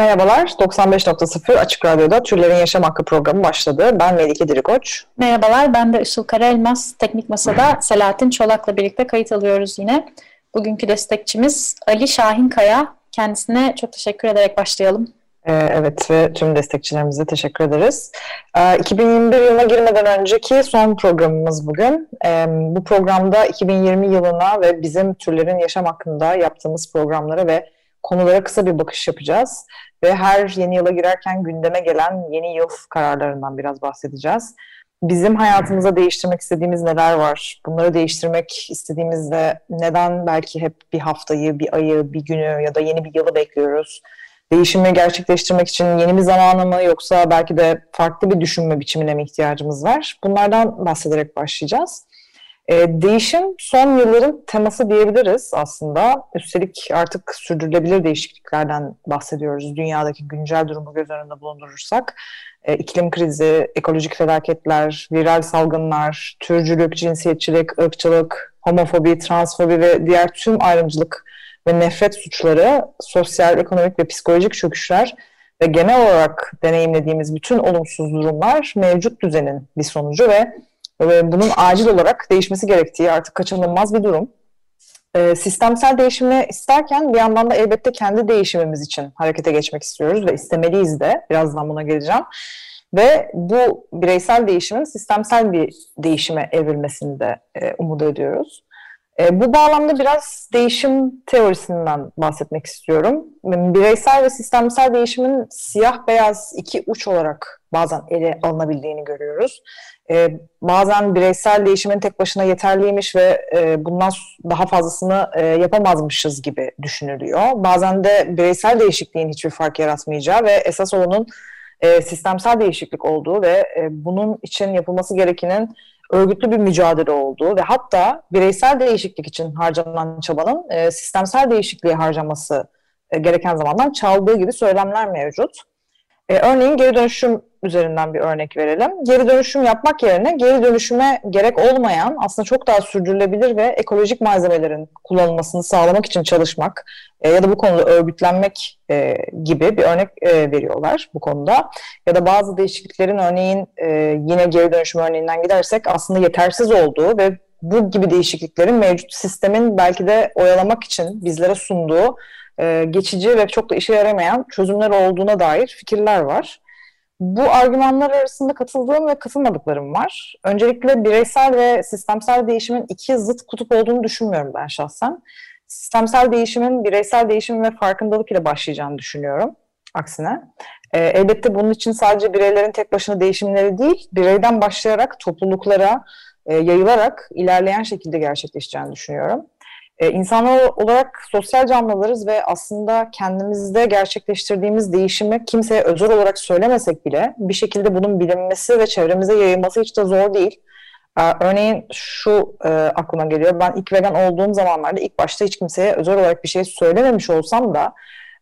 Merhabalar, 95.0 Açık Radyo'da Türlerin Yaşam Hakkı programı başladı. Ben Melike Dirikoç. Merhabalar, ben de Işıl Karaelmaz. Teknik Masa'da Selahattin Çolak'la birlikte kayıt alıyoruz yine. Bugünkü destekçimiz Ali Şahin Kaya. Kendisine çok teşekkür ederek başlayalım. Ee, evet ve tüm destekçilerimize teşekkür ederiz. Ee, 2021 yılına girmeden önceki son programımız bugün. Ee, bu programda 2020 yılına ve bizim türlerin yaşam hakkında yaptığımız programlara ve konulara kısa bir bakış yapacağız. Ve her yeni yıla girerken gündeme gelen yeni yıl kararlarından biraz bahsedeceğiz. Bizim hayatımıza değiştirmek istediğimiz neler var? Bunları değiştirmek istediğimizde neden belki hep bir haftayı, bir ayı, bir günü ya da yeni bir yılı bekliyoruz? Değişimi gerçekleştirmek için yeni bir zamanı mı yoksa belki de farklı bir düşünme biçimine mi ihtiyacımız var? Bunlardan bahsederek başlayacağız. Ee, değişim son yılların teması diyebiliriz aslında. Üstelik artık sürdürülebilir değişikliklerden bahsediyoruz. Dünyadaki güncel durumu göz önünde bulundurursak. Ee, iklim krizi, ekolojik felaketler, viral salgınlar, türcülük, cinsiyetçilik, ırkçılık, homofobi, transfobi ve diğer tüm ayrımcılık ve nefret suçları, sosyal, ekonomik ve psikolojik çöküşler ve genel olarak deneyimlediğimiz bütün olumsuz durumlar mevcut düzenin bir sonucu ve, ve bunun acil olarak değişmesi gerektiği artık kaçınılmaz bir durum. E, sistemsel değişimi isterken bir yandan da elbette kendi değişimimiz için harekete geçmek istiyoruz ve istemeliyiz de. Birazdan buna geleceğim. Ve bu bireysel değişimin sistemsel bir değişime evrilmesini de e, umut ediyoruz. E, bu bağlamda biraz değişim teorisinden bahsetmek istiyorum. Bireysel ve sistemsel değişimin siyah beyaz iki uç olarak bazen ele alınabildiğini görüyoruz. E, bazen bireysel değişimin tek başına yeterliymiş ve e, bundan daha fazlasını e, yapamazmışız gibi düşünülüyor. Bazen de bireysel değişikliğin hiçbir fark yaratmayacağı ve esas olanın e, sistemsel değişiklik olduğu ve e, bunun için yapılması gerekenin örgütlü bir mücadele olduğu ve hatta bireysel değişiklik için harcanan çabanın e, sistemsel değişikliğe harcaması e, gereken zamandan çaldığı gibi söylemler mevcut. E, örneğin geri dönüşüm üzerinden bir örnek verelim. Geri dönüşüm yapmak yerine geri dönüşüme gerek olmayan aslında çok daha sürdürülebilir ve ekolojik malzemelerin kullanılmasını sağlamak için çalışmak e, ya da bu konuda örgütlenmek e, gibi bir örnek e, veriyorlar bu konuda. Ya da bazı değişikliklerin örneğin e, yine geri dönüşüm örneğinden gidersek aslında yetersiz olduğu ve bu gibi değişikliklerin mevcut sistemin belki de oyalamak için bizlere sunduğu e, geçici ve çok da işe yaramayan çözümler olduğuna dair fikirler var. Bu argümanlar arasında katıldığım ve katılmadıklarım var. Öncelikle bireysel ve sistemsel değişimin iki zıt kutup olduğunu düşünmüyorum ben şahsen. Sistemsel değişimin bireysel değişim ve farkındalık ile başlayacağını düşünüyorum. Aksine. E, elbette bunun için sadece bireylerin tek başına değişimleri değil, bireyden başlayarak topluluklara e, yayılarak ilerleyen şekilde gerçekleşeceğini düşünüyorum. Ee, insanlar olarak sosyal canlılarız ve aslında kendimizde gerçekleştirdiğimiz değişimi kimseye özel olarak söylemesek bile bir şekilde bunun bilinmesi ve çevremize yayılması hiç de zor değil. Ee, örneğin şu e, aklıma geliyor. Ben ilk vegan olduğum zamanlarda ilk başta hiç kimseye özel olarak bir şey söylememiş olsam da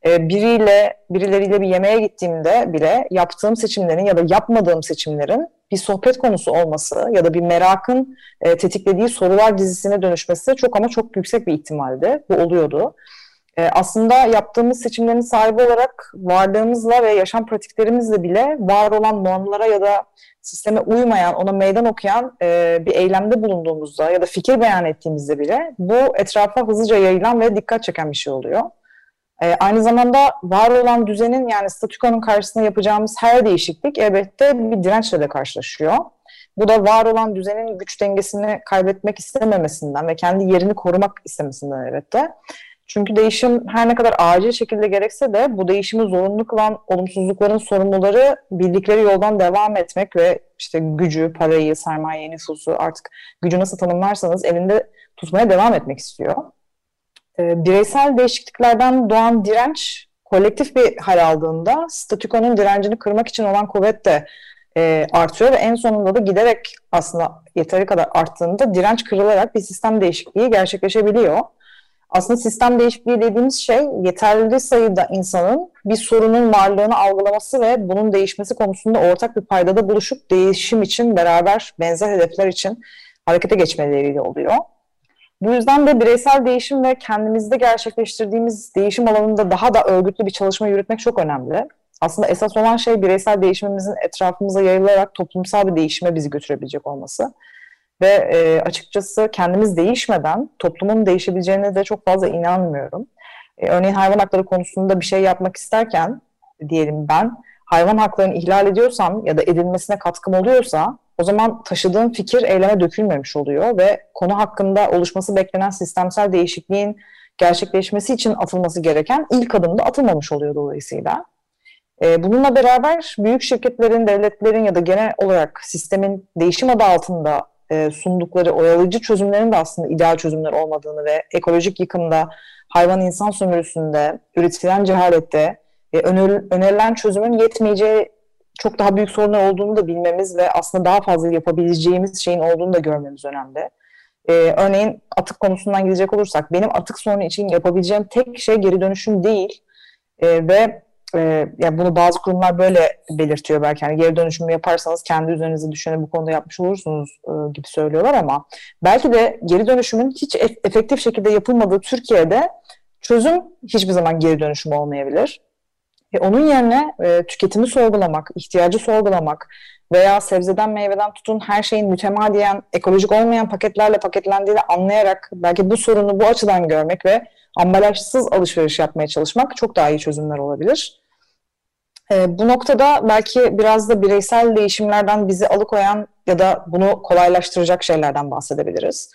e, biriyle birileriyle bir yemeğe gittiğimde bile yaptığım seçimlerin ya da yapmadığım seçimlerin bir sohbet konusu olması ya da bir merakın e, tetiklediği sorular dizisine dönüşmesi çok ama çok yüksek bir ihtimaldi. Bu oluyordu. E, aslında yaptığımız seçimlerin sahibi olarak varlığımızla ve yaşam pratiklerimizle bile var olan normlara ya da sisteme uymayan, ona meydan okuyan e, bir eylemde bulunduğumuzda ya da fikir beyan ettiğimizde bile bu etrafa hızlıca yayılan ve dikkat çeken bir şey oluyor. E, aynı zamanda var olan düzenin yani statükonun karşısında yapacağımız her değişiklik elbette bir dirençle de karşılaşıyor. Bu da var olan düzenin güç dengesini kaybetmek istememesinden ve kendi yerini korumak istemesinden elbette. Çünkü değişim her ne kadar acil şekilde gerekse de bu değişimi zorunlu kılan olumsuzlukların sorumluları bildikleri yoldan devam etmek ve işte gücü, parayı, sermayeyi, nüfusu artık gücü nasıl tanımlarsanız elinde tutmaya devam etmek istiyor. E, bireysel değişikliklerden doğan direnç kolektif bir hal aldığında statükonun direncini kırmak için olan kuvvet de e, artıyor ve en sonunda da giderek aslında yeteri kadar arttığında direnç kırılarak bir sistem değişikliği gerçekleşebiliyor. Aslında sistem değişikliği dediğimiz şey yeterli sayıda insanın bir sorunun varlığını algılaması ve bunun değişmesi konusunda ortak bir paydada buluşup değişim için beraber benzer hedefler için harekete geçmeleriyle oluyor. Bu yüzden de bireysel değişim ve kendimizde gerçekleştirdiğimiz değişim alanında daha da örgütlü bir çalışma yürütmek çok önemli. Aslında esas olan şey bireysel değişimimizin etrafımıza yayılarak toplumsal bir değişime bizi götürebilecek olması. Ve e, açıkçası kendimiz değişmeden toplumun değişebileceğine de çok fazla inanmıyorum. E, örneğin hayvan hakları konusunda bir şey yapmak isterken diyelim ben hayvan haklarını ihlal ediyorsam ya da edilmesine katkım oluyorsa o zaman taşıdığım fikir eyleme dökülmemiş oluyor ve konu hakkında oluşması beklenen sistemsel değişikliğin gerçekleşmesi için atılması gereken ilk adım da atılmamış oluyor dolayısıyla. E, bununla beraber büyük şirketlerin, devletlerin ya da genel olarak sistemin değişim adı altında e, sundukları oyalayıcı çözümlerin de aslında ideal çözümler olmadığını ve ekolojik yıkımda, hayvan insan sömürüsünde, üretilen cehalette e, önerilen çözümün yetmeyeceği çok daha büyük sorunlar olduğunu da bilmemiz ve aslında daha fazla yapabileceğimiz şeyin olduğunu da görmemiz önemli. Ee, örneğin atık konusundan gidecek olursak benim atık sorunu için yapabileceğim tek şey geri dönüşüm değil ee, ve e, yani bunu bazı kurumlar böyle belirtiyor belki yani geri dönüşümü yaparsanız kendi üzerinize düşeni bu konuda yapmış olursunuz e, gibi söylüyorlar ama belki de geri dönüşümün hiç efektif şekilde yapılmadığı Türkiye'de çözüm hiçbir zaman geri dönüşüm olmayabilir. E, onun yerine e, tüketimi sorgulamak, ihtiyacı sorgulamak veya sebzeden meyveden tutun her şeyin mütemadiyen ekolojik olmayan paketlerle paketlendiğini anlayarak belki bu sorunu bu açıdan görmek ve ambalajsız alışveriş yapmaya çalışmak çok daha iyi çözümler olabilir. E, bu noktada belki biraz da bireysel değişimlerden bizi alıkoyan ya da bunu kolaylaştıracak şeylerden bahsedebiliriz.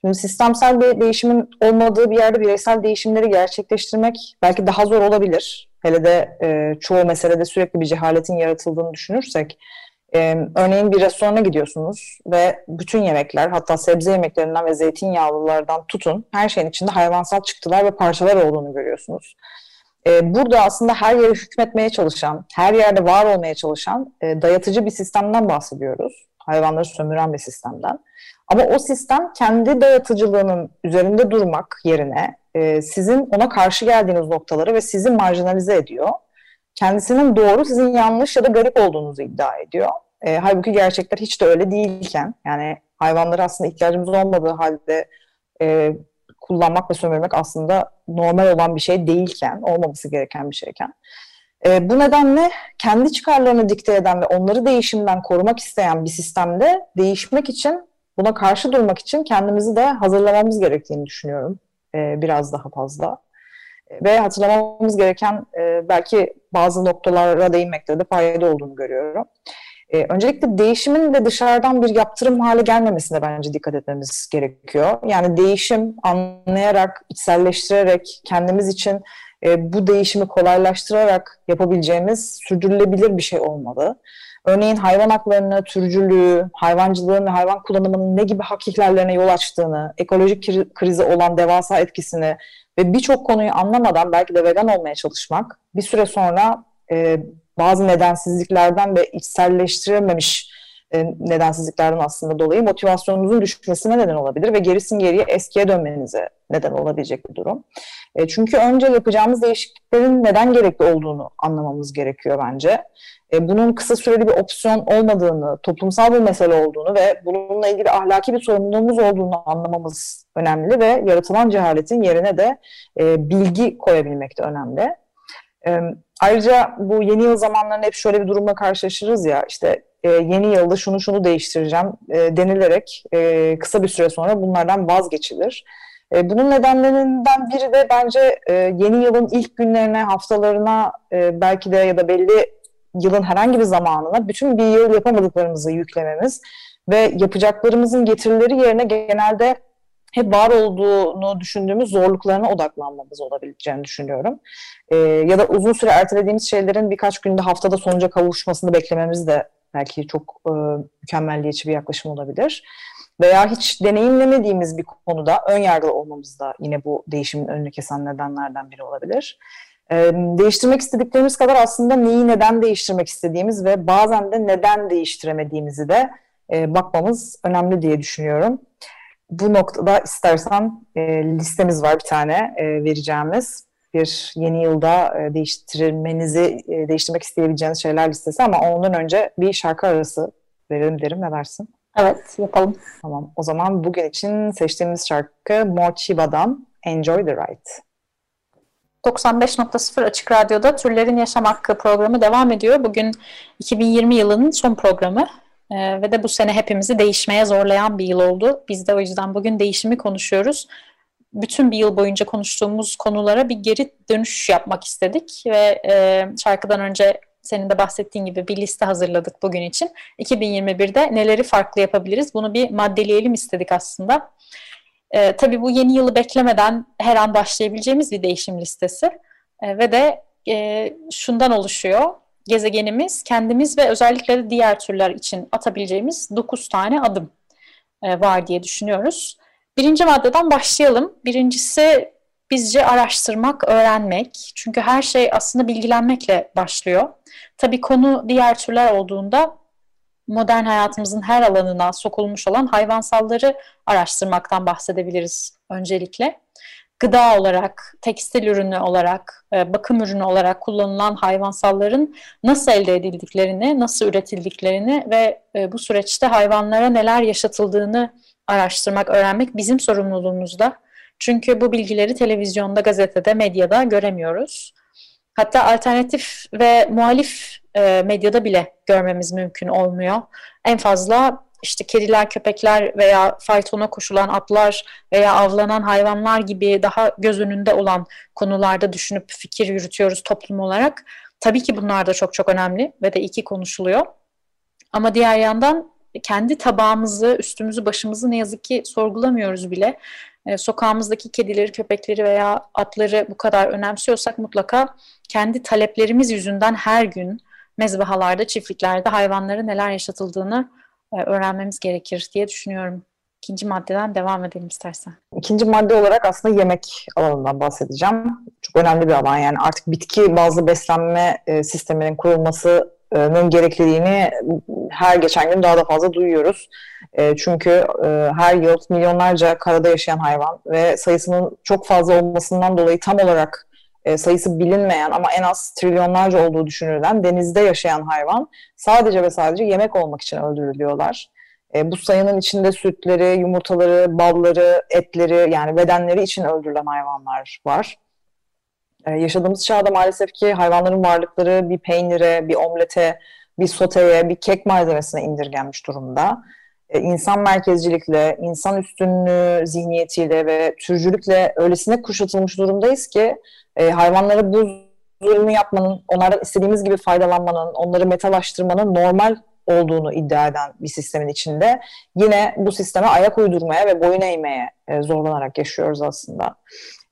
Şimdi sistemsel bir değişimin olmadığı bir yerde bireysel değişimleri gerçekleştirmek belki daha zor olabilir. Hele de e, çoğu meselede sürekli bir cehaletin yaratıldığını düşünürsek. E, örneğin bir restorana gidiyorsunuz ve bütün yemekler hatta sebze yemeklerinden ve zeytinyağlılardan tutun her şeyin içinde hayvansal çıktılar ve parçalar olduğunu görüyorsunuz. E, burada aslında her yere hükmetmeye çalışan, her yerde var olmaya çalışan e, dayatıcı bir sistemden bahsediyoruz. Hayvanları sömüren bir sistemden. Ama o sistem kendi dayatıcılığının üzerinde durmak yerine e, sizin ona karşı geldiğiniz noktaları ve sizi marjinalize ediyor. Kendisinin doğru, sizin yanlış ya da garip olduğunuzu iddia ediyor. E, halbuki gerçekler hiç de öyle değilken, yani hayvanları aslında ihtiyacımız olmadığı halde e, kullanmak ve sömürmek aslında normal olan bir şey değilken, olmaması gereken bir şeyken. E, bu nedenle kendi çıkarlarını dikte eden ve onları değişimden korumak isteyen bir sistemde değişmek için, buna karşı durmak için kendimizi de hazırlamamız gerektiğini düşünüyorum e, biraz daha fazla. Ve hatırlamamız gereken e, belki bazı noktalara değinmekte de fayda olduğunu görüyorum. E, öncelikle değişimin de dışarıdan bir yaptırım hale gelmemesine bence dikkat etmemiz gerekiyor. Yani değişim anlayarak, içselleştirerek, kendimiz için e, bu değişimi kolaylaştırarak yapabileceğimiz sürdürülebilir bir şey olmalı. Örneğin hayvan haklarını, türcülüğü, hayvancılığın ve hayvan kullanımının ne gibi hak ihlallerine yol açtığını, ekolojik krizi olan devasa etkisini ve birçok konuyu anlamadan belki de vegan olmaya çalışmak bir süre sonra e, bazı nedensizliklerden ve içselleştirememiş e, nedensizliklerden aslında dolayı motivasyonunuzun düşmesine neden olabilir ve gerisin geriye eskiye dönmenize neden olabilecek bir durum. E, çünkü önce yapacağımız değişikliklerin neden gerekli olduğunu anlamamız gerekiyor bence. E, bunun kısa süreli bir opsiyon olmadığını, toplumsal bir mesele olduğunu ve bununla ilgili ahlaki bir sorumluluğumuz olduğunu anlamamız önemli ve yaratılan cehaletin yerine de e, bilgi koyabilmek de önemli. E, ayrıca bu yeni yıl zamanlarında hep şöyle bir durumla karşılaşırız ya işte e, yeni yılda şunu şunu değiştireceğim e, denilerek e, kısa bir süre sonra bunlardan vazgeçilir. E, bunun nedenlerinden biri de bence e, yeni yılın ilk günlerine, haftalarına e, belki de ya da belli yılın herhangi bir zamanına bütün bir yıl yapamadıklarımızı yüklememiz ve yapacaklarımızın getirileri yerine genelde hep var olduğunu düşündüğümüz zorluklarına odaklanmamız olabileceğini düşünüyorum. E, ya da uzun süre ertelediğimiz şeylerin birkaç günde haftada sonuca kavuşmasını beklememiz de belki çok e, mükemmelliyetçi bir yaklaşım olabilir. Veya hiç deneyimlemediğimiz bir konuda ön yargılı olmamız da yine bu değişimin önünü kesen nedenlerden biri olabilir. E, değiştirmek istediklerimiz kadar aslında neyi neden değiştirmek istediğimiz ve bazen de neden değiştiremediğimizi de e, bakmamız önemli diye düşünüyorum. Bu noktada istersen e, listemiz var bir tane e, vereceğimiz. Bir yeni yılda e, değiştirmenizi, e, değiştirmek isteyebileceğiniz şeyler listesi ama ondan önce bir şarkı arası verelim derim. Ne dersin? Evet, yapalım. Tamam. O zaman bugün için seçtiğimiz şarkı Mochiba'dan Enjoy the Ride. 95.0 Açık Radyo'da Türlerin Yaşam Hakkı programı devam ediyor. Bugün 2020 yılının son programı ee, ve de bu sene hepimizi değişmeye zorlayan bir yıl oldu. Biz de o yüzden bugün değişimi konuşuyoruz. Bütün bir yıl boyunca konuştuğumuz konulara bir geri dönüş yapmak istedik ve e, şarkıdan önce senin de bahsettiğin gibi bir liste hazırladık bugün için. 2021'de neleri farklı yapabiliriz bunu bir maddeleyelim istedik aslında. E, tabii bu yeni yılı beklemeden her an başlayabileceğimiz bir değişim listesi e, ve de e, şundan oluşuyor. Gezegenimiz kendimiz ve özellikle de diğer türler için atabileceğimiz 9 tane adım e, var diye düşünüyoruz. Birinci maddeden başlayalım. Birincisi bizce araştırmak, öğrenmek. Çünkü her şey aslında bilgilenmekle başlıyor. Tabii konu diğer türler olduğunda modern hayatımızın her alanına sokulmuş olan hayvansalları araştırmaktan bahsedebiliriz öncelikle. Gıda olarak, tekstil ürünü olarak, e, bakım ürünü olarak kullanılan hayvansalların nasıl elde edildiklerini, nasıl üretildiklerini ve e, bu süreçte hayvanlara neler yaşatıldığını araştırmak, öğrenmek bizim sorumluluğumuzda. Çünkü bu bilgileri televizyonda, gazetede, medyada göremiyoruz. Hatta alternatif ve muhalif e, medyada bile görmemiz mümkün olmuyor. En fazla işte kediler, köpekler veya faytona koşulan atlar veya avlanan hayvanlar gibi daha göz önünde olan konularda düşünüp fikir yürütüyoruz toplum olarak. Tabii ki bunlar da çok çok önemli ve de iki konuşuluyor. Ama diğer yandan kendi tabağımızı, üstümüzü, başımızı ne yazık ki sorgulamıyoruz bile. E, sokağımızdaki kedileri, köpekleri veya atları bu kadar önemsiyorsak mutlaka kendi taleplerimiz yüzünden her gün mezbahalarda, çiftliklerde hayvanlara neler yaşatıldığını e, öğrenmemiz gerekir diye düşünüyorum. İkinci maddeden devam edelim istersen. İkinci madde olarak aslında yemek alanından bahsedeceğim. Çok önemli bir alan yani artık bitki bazlı beslenme e, sisteminin kurulmasının gerekliliğini her geçen gün daha da fazla duyuyoruz. E, çünkü her yıl milyonlarca karada yaşayan hayvan ve sayısının çok fazla olmasından dolayı tam olarak e, sayısı bilinmeyen ama en az trilyonlarca olduğu düşünülen denizde yaşayan hayvan sadece ve sadece yemek olmak için öldürülüyorlar. E, bu sayının içinde sütleri, yumurtaları, balları, etleri yani bedenleri için öldürülen hayvanlar var. E, yaşadığımız çağda maalesef ki hayvanların varlıkları bir peynire, bir omlete, bir soteye, bir kek malzemesine indirgenmiş durumda. E, insan merkezcilikle, insan üstünlüğü zihniyetiyle ve türcülükle öylesine kuşatılmış durumdayız ki e, hayvanlara bu zulmü yapmanın, onlardan istediğimiz gibi faydalanmanın, onları metalaştırmanın normal olduğunu iddia eden bir sistemin içinde yine bu sisteme ayak uydurmaya ve boyun eğmeye e, zorlanarak yaşıyoruz aslında.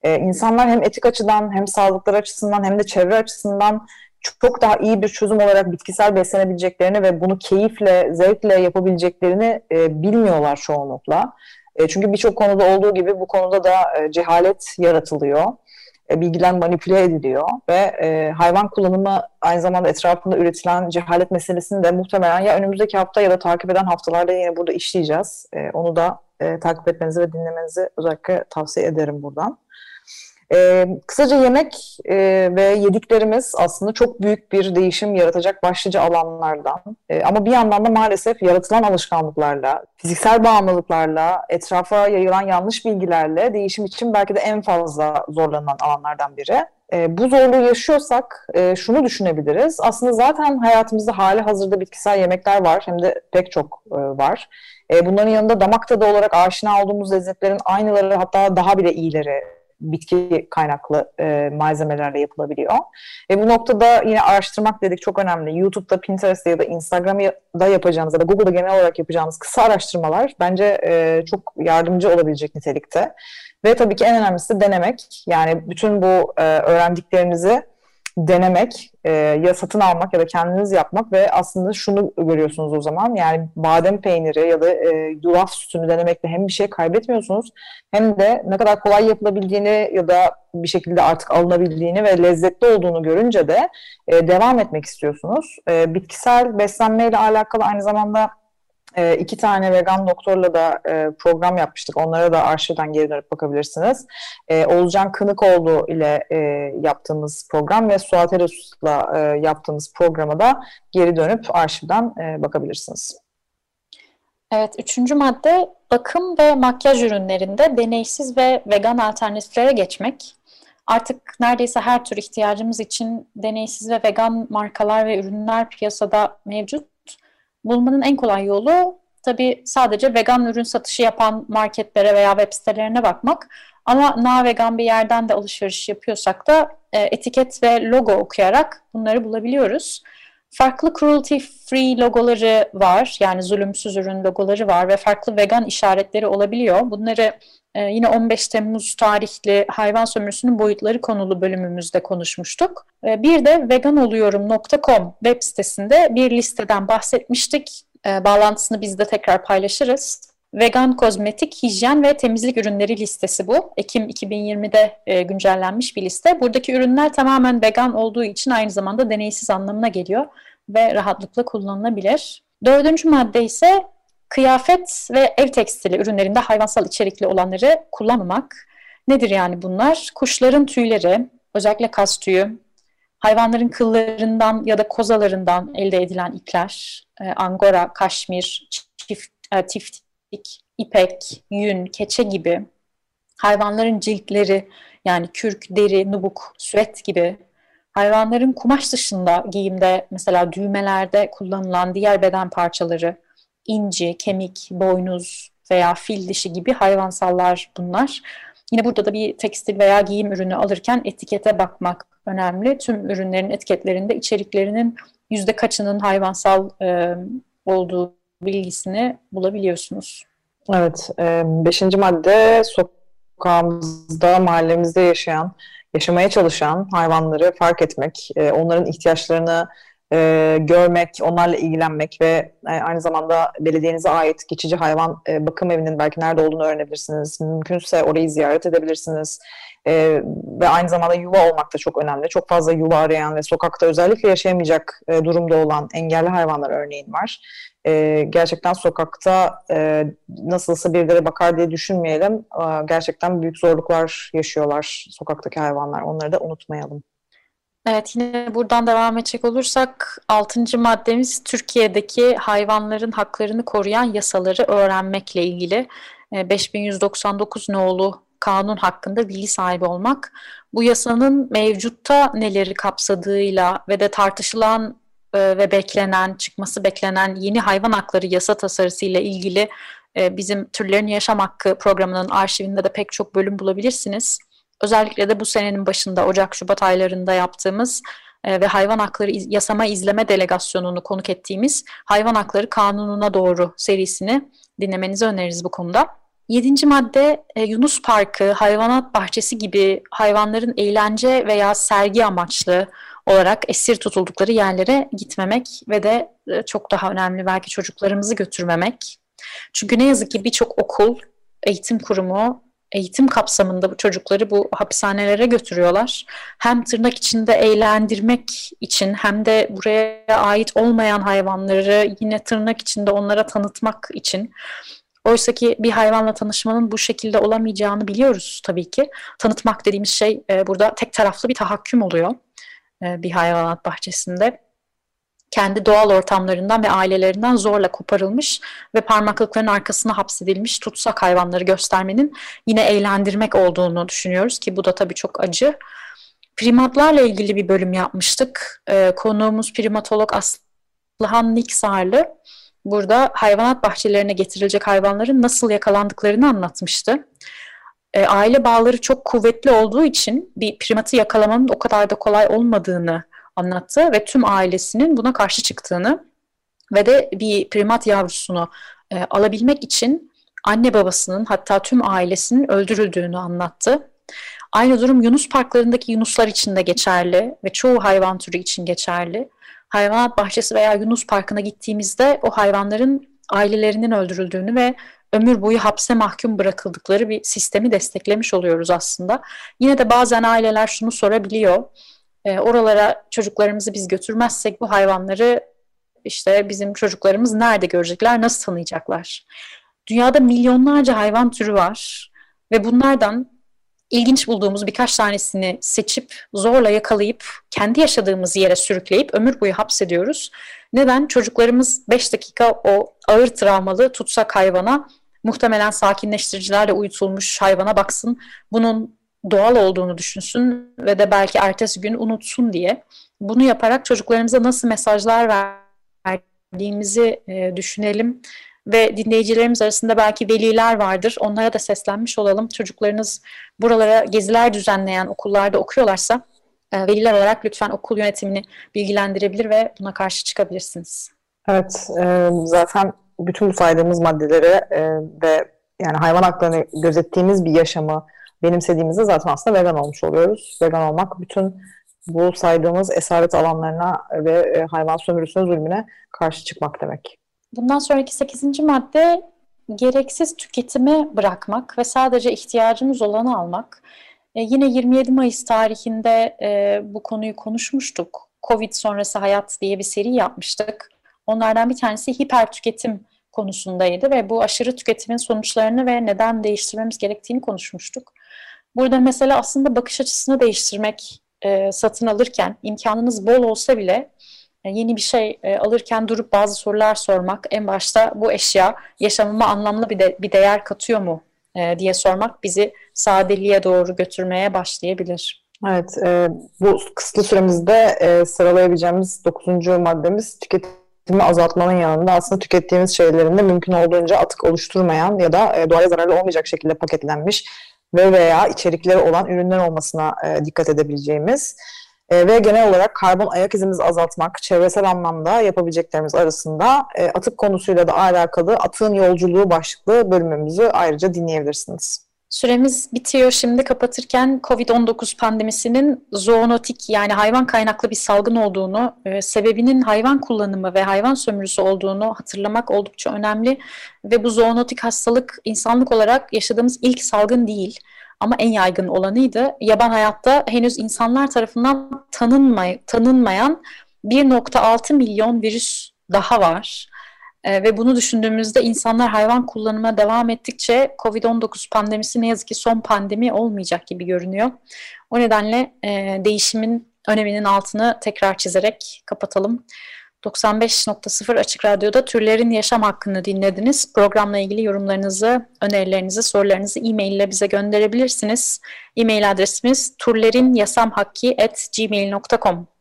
E, insanlar hem etik açıdan hem sağlıkları açısından hem de çevre açısından çok daha iyi bir çözüm olarak bitkisel beslenebileceklerini ve bunu keyifle, zevkle yapabileceklerini e, bilmiyorlar çoğunlukla. E, çünkü birçok konuda olduğu gibi bu konuda da e, cehalet yaratılıyor. E, bilgiler manipüle ediliyor ve e, hayvan kullanımı aynı zamanda etrafında üretilen cehalet meselesini de muhtemelen ya önümüzdeki hafta ya da takip eden haftalarda yine burada işleyeceğiz. E, onu da e, takip etmenizi ve dinlemenizi özellikle tavsiye ederim buradan. E, kısaca yemek e, ve yediklerimiz aslında çok büyük bir değişim yaratacak başlıca alanlardan. E, ama bir yandan da maalesef yaratılan alışkanlıklarla, fiziksel bağımlılıklarla, etrafa yayılan yanlış bilgilerle değişim için belki de en fazla zorlanan alanlardan biri. E, bu zorluğu yaşıyorsak e, şunu düşünebiliriz. Aslında zaten hayatımızda hali hazırda bitkisel yemekler var hem de pek çok e, var. E, bunların yanında damak tadı olarak aşina olduğumuz lezzetlerin aynıları hatta daha bile iyileri bitki kaynaklı e, malzemelerle yapılabiliyor. Ve bu noktada yine araştırmak dedik çok önemli. YouTube'da, Pinterest'te ya da Instagram'da yapacağımız ya da Google'da genel olarak yapacağımız kısa araştırmalar bence e, çok yardımcı olabilecek nitelikte. Ve tabii ki en önemlisi de denemek. Yani bütün bu e, öğrendiklerinizi denemek, e, ya satın almak ya da kendiniz yapmak ve aslında şunu görüyorsunuz o zaman yani badem peyniri ya da e, yulaf sütünü denemekle hem bir şey kaybetmiyorsunuz hem de ne kadar kolay yapılabildiğini ya da bir şekilde artık alınabildiğini ve lezzetli olduğunu görünce de e, devam etmek istiyorsunuz. E, bitkisel beslenmeyle alakalı aynı zamanda e, iki tane vegan doktorla da e, program yapmıştık. Onlara da arşivden geri dönüp bakabilirsiniz. E, Olcan Kınıkoğlu ile e, yaptığımız program ve Suat Eros'la e, yaptığımız programa da geri dönüp arşivden e, bakabilirsiniz. Evet, üçüncü madde bakım ve makyaj ürünlerinde deneysiz ve vegan alternatiflere geçmek. Artık neredeyse her tür ihtiyacımız için deneysiz ve vegan markalar ve ürünler piyasada mevcut bulmanın en kolay yolu tabii sadece vegan ürün satışı yapan marketlere veya web sitelerine bakmak. Ama na vegan bir yerden de alışveriş yapıyorsak da e, etiket ve logo okuyarak bunları bulabiliyoruz. Farklı cruelty free logoları var. Yani zulümsüz ürün logoları var ve farklı vegan işaretleri olabiliyor. Bunları e, yine 15 Temmuz tarihli hayvan sömürüsünün boyutları konulu bölümümüzde konuşmuştuk. E, bir de veganoluyorum.com web sitesinde bir listeden bahsetmiştik. E, bağlantısını biz de tekrar paylaşırız. Vegan kozmetik, hijyen ve temizlik ürünleri listesi bu. Ekim 2020'de e, güncellenmiş bir liste. Buradaki ürünler tamamen vegan olduğu için aynı zamanda deneysiz anlamına geliyor ve rahatlıkla kullanılabilir. Dördüncü madde ise kıyafet ve ev tekstili ürünlerinde hayvansal içerikli olanları kullanmamak. Nedir yani bunlar? Kuşların tüyleri, özellikle kas tüyü, hayvanların kıllarından ya da kozalarından elde edilen ipler, e, angora, kaşmir, çift, e, tiftik, ipek, yün, keçe gibi hayvanların ciltleri yani kürk, deri, nubuk, süet gibi hayvanların kumaş dışında giyimde mesela düğmelerde kullanılan diğer beden parçaları, inci, kemik, boynuz veya fil dişi gibi hayvansallar bunlar. Yine burada da bir tekstil veya giyim ürünü alırken etikete bakmak önemli. Tüm ürünlerin etiketlerinde içeriklerinin yüzde kaçının hayvansal e, olduğu bilgisini bulabiliyorsunuz. Evet, e, beşinci madde sokağımızda, mahallemizde yaşayan, yaşamaya çalışan hayvanları fark etmek, e, onların ihtiyaçlarını e, görmek, onlarla ilgilenmek ve e, aynı zamanda belediyenize ait geçici hayvan e, bakım evinin belki nerede olduğunu öğrenebilirsiniz. Mümkünse orayı ziyaret edebilirsiniz. E, ve aynı zamanda yuva olmak da çok önemli. Çok fazla yuva arayan ve sokakta özellikle yaşayamayacak e, durumda olan engelli hayvanlar örneğin var. E, gerçekten sokakta e, nasılsa birileri bakar diye düşünmeyelim. E, gerçekten büyük zorluklar yaşıyorlar sokaktaki hayvanlar. Onları da unutmayalım. Evet yine buradan devam edecek olursak altıncı maddemiz Türkiye'deki hayvanların haklarını koruyan yasaları öğrenmekle ilgili 5199 nolu kanun hakkında bilgi sahibi olmak. Bu yasanın mevcutta neleri kapsadığıyla ve de tartışılan ve beklenen, çıkması beklenen yeni hayvan hakları yasa tasarısı ile ilgili bizim Türlerin Yaşam Hakkı programının arşivinde de pek çok bölüm bulabilirsiniz. Özellikle de bu senenin başında Ocak-Şubat aylarında yaptığımız e, ve hayvan hakları yasama izleme delegasyonunu konuk ettiğimiz Hayvan Hakları Kanunu'na doğru serisini dinlemenizi öneririz bu konuda. Yedinci madde e, Yunus Parkı, hayvanat bahçesi gibi hayvanların eğlence veya sergi amaçlı olarak esir tutuldukları yerlere gitmemek ve de e, çok daha önemli belki çocuklarımızı götürmemek. Çünkü ne yazık ki birçok okul, eğitim kurumu eğitim kapsamında bu çocukları bu hapishanelere götürüyorlar. Hem tırnak içinde eğlendirmek için hem de buraya ait olmayan hayvanları yine tırnak içinde onlara tanıtmak için. Oysa ki bir hayvanla tanışmanın bu şekilde olamayacağını biliyoruz tabii ki. Tanıtmak dediğimiz şey e, burada tek taraflı bir tahakküm oluyor e, bir hayvanat bahçesinde kendi doğal ortamlarından ve ailelerinden zorla koparılmış ve parmaklıkların arkasına hapsedilmiş tutsak hayvanları göstermenin yine eğlendirmek olduğunu düşünüyoruz ki bu da tabii çok acı. Primatlarla ilgili bir bölüm yapmıştık. Ee, konuğumuz primatolog Aslıhan Niksarlı burada hayvanat bahçelerine getirilecek hayvanların nasıl yakalandıklarını anlatmıştı. E, aile bağları çok kuvvetli olduğu için bir primatı yakalamanın o kadar da kolay olmadığını anlattı ve tüm ailesinin buna karşı çıktığını ve de bir primat yavrusunu e, alabilmek için anne babasının hatta tüm ailesinin öldürüldüğünü anlattı. Aynı durum Yunus parklarındaki yunuslar için de geçerli ve çoğu hayvan türü için geçerli. Hayvanat bahçesi veya Yunus parkına gittiğimizde o hayvanların ailelerinin öldürüldüğünü ve ömür boyu hapse mahkum bırakıldıkları bir sistemi desteklemiş oluyoruz aslında. Yine de bazen aileler şunu sorabiliyor. E, oralara çocuklarımızı biz götürmezsek bu hayvanları işte bizim çocuklarımız nerede görecekler, nasıl tanıyacaklar? Dünyada milyonlarca hayvan türü var ve bunlardan ilginç bulduğumuz birkaç tanesini seçip zorla yakalayıp kendi yaşadığımız yere sürükleyip ömür boyu hapsediyoruz. Neden? Çocuklarımız 5 dakika o ağır travmalı tutsak hayvana muhtemelen sakinleştiricilerle uyutulmuş hayvana baksın. Bunun doğal olduğunu düşünsün ve de belki ertesi gün unutsun diye. Bunu yaparak çocuklarımıza nasıl mesajlar verdiğimizi e, düşünelim ve dinleyicilerimiz arasında belki veliler vardır. Onlara da seslenmiş olalım. Çocuklarınız buralara geziler düzenleyen okullarda okuyorlarsa e, veliler olarak lütfen okul yönetimini bilgilendirebilir ve buna karşı çıkabilirsiniz. Evet, e, zaten bütün bu saydığımız maddeleri e, ve yani hayvan haklarını gözettiğimiz bir yaşamı benimsediğimizde zaten aslında vegan olmuş oluyoruz. Vegan olmak bütün bu saydığımız esaret alanlarına ve hayvan sömürüsüne, zulmüne karşı çıkmak demek. Bundan sonraki 8. madde gereksiz tüketimi bırakmak ve sadece ihtiyacımız olanı almak. E, yine 27 Mayıs tarihinde e, bu konuyu konuşmuştuk. Covid sonrası hayat diye bir seri yapmıştık. Onlardan bir tanesi hiper tüketim konusundaydı ve bu aşırı tüketimin sonuçlarını ve neden değiştirmemiz gerektiğini konuşmuştuk. Burada mesela aslında bakış açısını değiştirmek e, satın alırken imkanınız bol olsa bile e, yeni bir şey e, alırken durup bazı sorular sormak, en başta bu eşya yaşamıma anlamlı bir, de, bir değer katıyor mu e, diye sormak bizi sadeliğe doğru götürmeye başlayabilir. Evet, e, bu kısıtlı süremizde e, sıralayabileceğimiz dokuzuncu maddemiz tüketimi azaltmanın yanında aslında tükettiğimiz şeylerin de mümkün olduğunca atık oluşturmayan ya da doğaya zararlı olmayacak şekilde paketlenmiş ve veya içerikleri olan ürünler olmasına e, dikkat edebileceğimiz e, ve genel olarak karbon ayak izimizi azaltmak, çevresel anlamda yapabileceklerimiz arasında e, atık konusuyla da alakalı atığın yolculuğu başlıklı bölümümüzü ayrıca dinleyebilirsiniz. Süremiz bitiyor. Şimdi kapatırken COVID-19 pandemisinin zoonotik yani hayvan kaynaklı bir salgın olduğunu, e, sebebinin hayvan kullanımı ve hayvan sömürüsü olduğunu hatırlamak oldukça önemli. Ve bu zoonotik hastalık insanlık olarak yaşadığımız ilk salgın değil ama en yaygın olanıydı. Yaban hayatta henüz insanlar tarafından tanınmay tanınmayan 1.6 milyon virüs daha var. E, ve bunu düşündüğümüzde insanlar hayvan kullanıma devam ettikçe COVID-19 pandemisi ne yazık ki son pandemi olmayacak gibi görünüyor. O nedenle e, değişimin öneminin altını tekrar çizerek kapatalım. 95.0 Açık Radyo'da türlerin yaşam hakkını dinlediniz. Programla ilgili yorumlarınızı, önerilerinizi, sorularınızı e-mail ile bize gönderebilirsiniz. E-mail adresimiz turlerinyasamhakki.gmail.com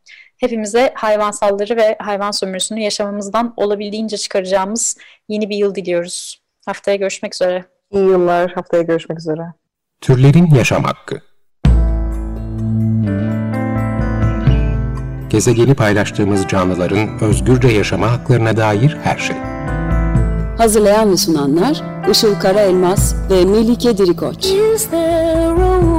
Hepimize hayvansalları ve hayvan sömürüsünü yaşamamızdan olabildiğince çıkaracağımız yeni bir yıl diliyoruz. Haftaya görüşmek üzere. İyi yıllar. Haftaya görüşmek üzere. Türlerin Yaşam Hakkı Gezegeni paylaştığımız canlıların özgürce yaşama haklarına dair her şey. Hazırlayan ve sunanlar Işıl Karaelmaz ve Melike Dirikoç. Is there a?